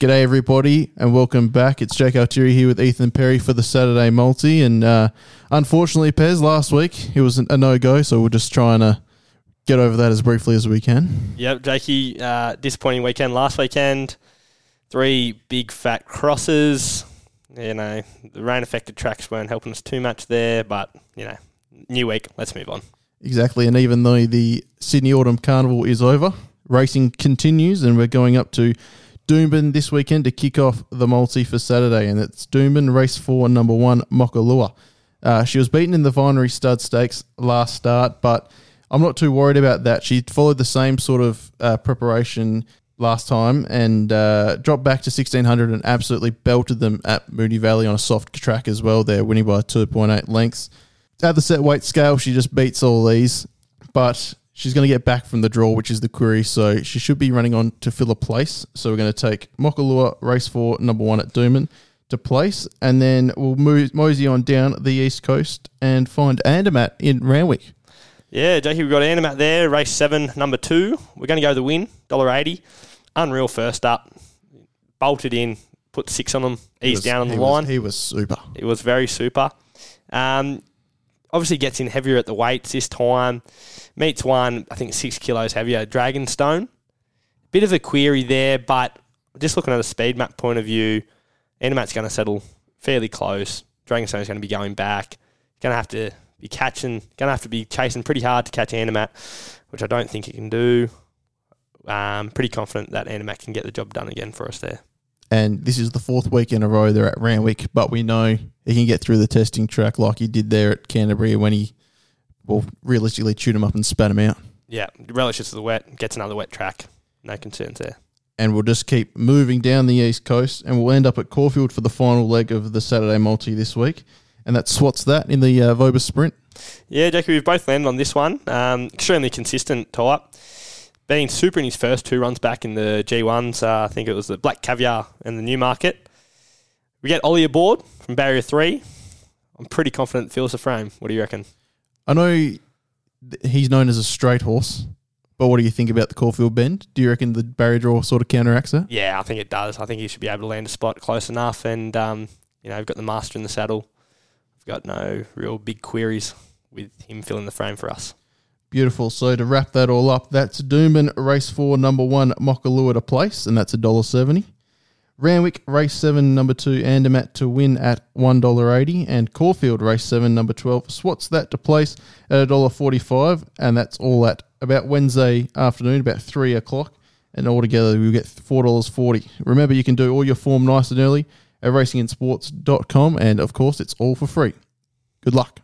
G'day, everybody, and welcome back. It's Jake Altieri here with Ethan Perry for the Saturday multi. And uh, unfortunately, Pez, last week it was a no go, so we're just trying to get over that as briefly as we can. Yep, Jakey, uh, disappointing weekend last weekend. Three big fat crosses. You know, the rain affected tracks weren't helping us too much there, but, you know, new week, let's move on. Exactly. And even though the Sydney Autumn Carnival is over, racing continues, and we're going up to Doomben this weekend to kick off the multi for Saturday, and it's Doomben race four, number one, Mokalua. Uh, she was beaten in the Vinery Stud Stakes last start, but I'm not too worried about that. She followed the same sort of uh, preparation last time and uh, dropped back to 1600 and absolutely belted them at Moonee Valley on a soft track as well. There, winning by 2.8 lengths. At the set weight scale, she just beats all these, but she's going to get back from the draw, which is the query. So she should be running on to fill a place. So we're going to take Mokalua race four, number one at Doomben to place, and then we'll move mosey on down the east coast and find Andermatt in Randwick. Yeah, Jakey, we've got Andermatt there, race seven, number two. We're going to go the win, $1.80. Unreal first up. Bolted in, put six on them, eased down on the he line. Was, he was super. It was very super. Um, obviously gets in heavier at the weights this time. Meets one, I think six kilos heavier, Dragonstone. Bit of a query there, but just looking at a speed map point of view, Andermatt's going to settle fairly close. Dragonstone's going to be going back. Going to have to be catching, going to have to be chasing pretty hard to catch Andermatt, which I don't think he can do. Um, pretty confident that Andermatt can get the job done again for us there. And this is the fourth week in a row they're at Randwick, but we know he can get through the testing track like he did there at Canterbury when he, well, realistically chewed him up and spat him out. Yeah, relishes to the wet, gets another wet track. No concerns there. And we'll just keep moving down the east coast, and we'll end up at Caulfield for the final leg of the Saturday multi this week. And that swats that in the uh, Vobis Sprint. Yeah, Jackie, we've both landed on this one. Um, extremely consistent type. Being super in his first two runs back in the G1s, uh, I think it was the Black Caviar and the Newmarket. We get Ollie aboard from Barrier 3. I'm pretty confident fills the frame. What do you reckon? I know th- he's known as a straight horse, but what do you think about the Caulfield bend? Do you reckon the barrier draw sort of counteracts that? Yeah, I think it does. I think he should be able to land a spot close enough. And, um, you know, we've got the master in the saddle. I've got no real big queries with him filling the frame for us. Beautiful. So to wrap that all up, that's Doomben race four, number one, Mokalua to place, and that's a dollar seventy. Randwick race seven, number two, Andermatt to win at one dollar eighty, and Caulfield race seven, number twelve, swats that to place at a dollar forty-five, and that's all at about Wednesday afternoon, about three o'clock, and altogether we'll get four dollars forty. Remember, you can do all your form nice and early at racingandsports.com, and of course, it's all for free. Good luck.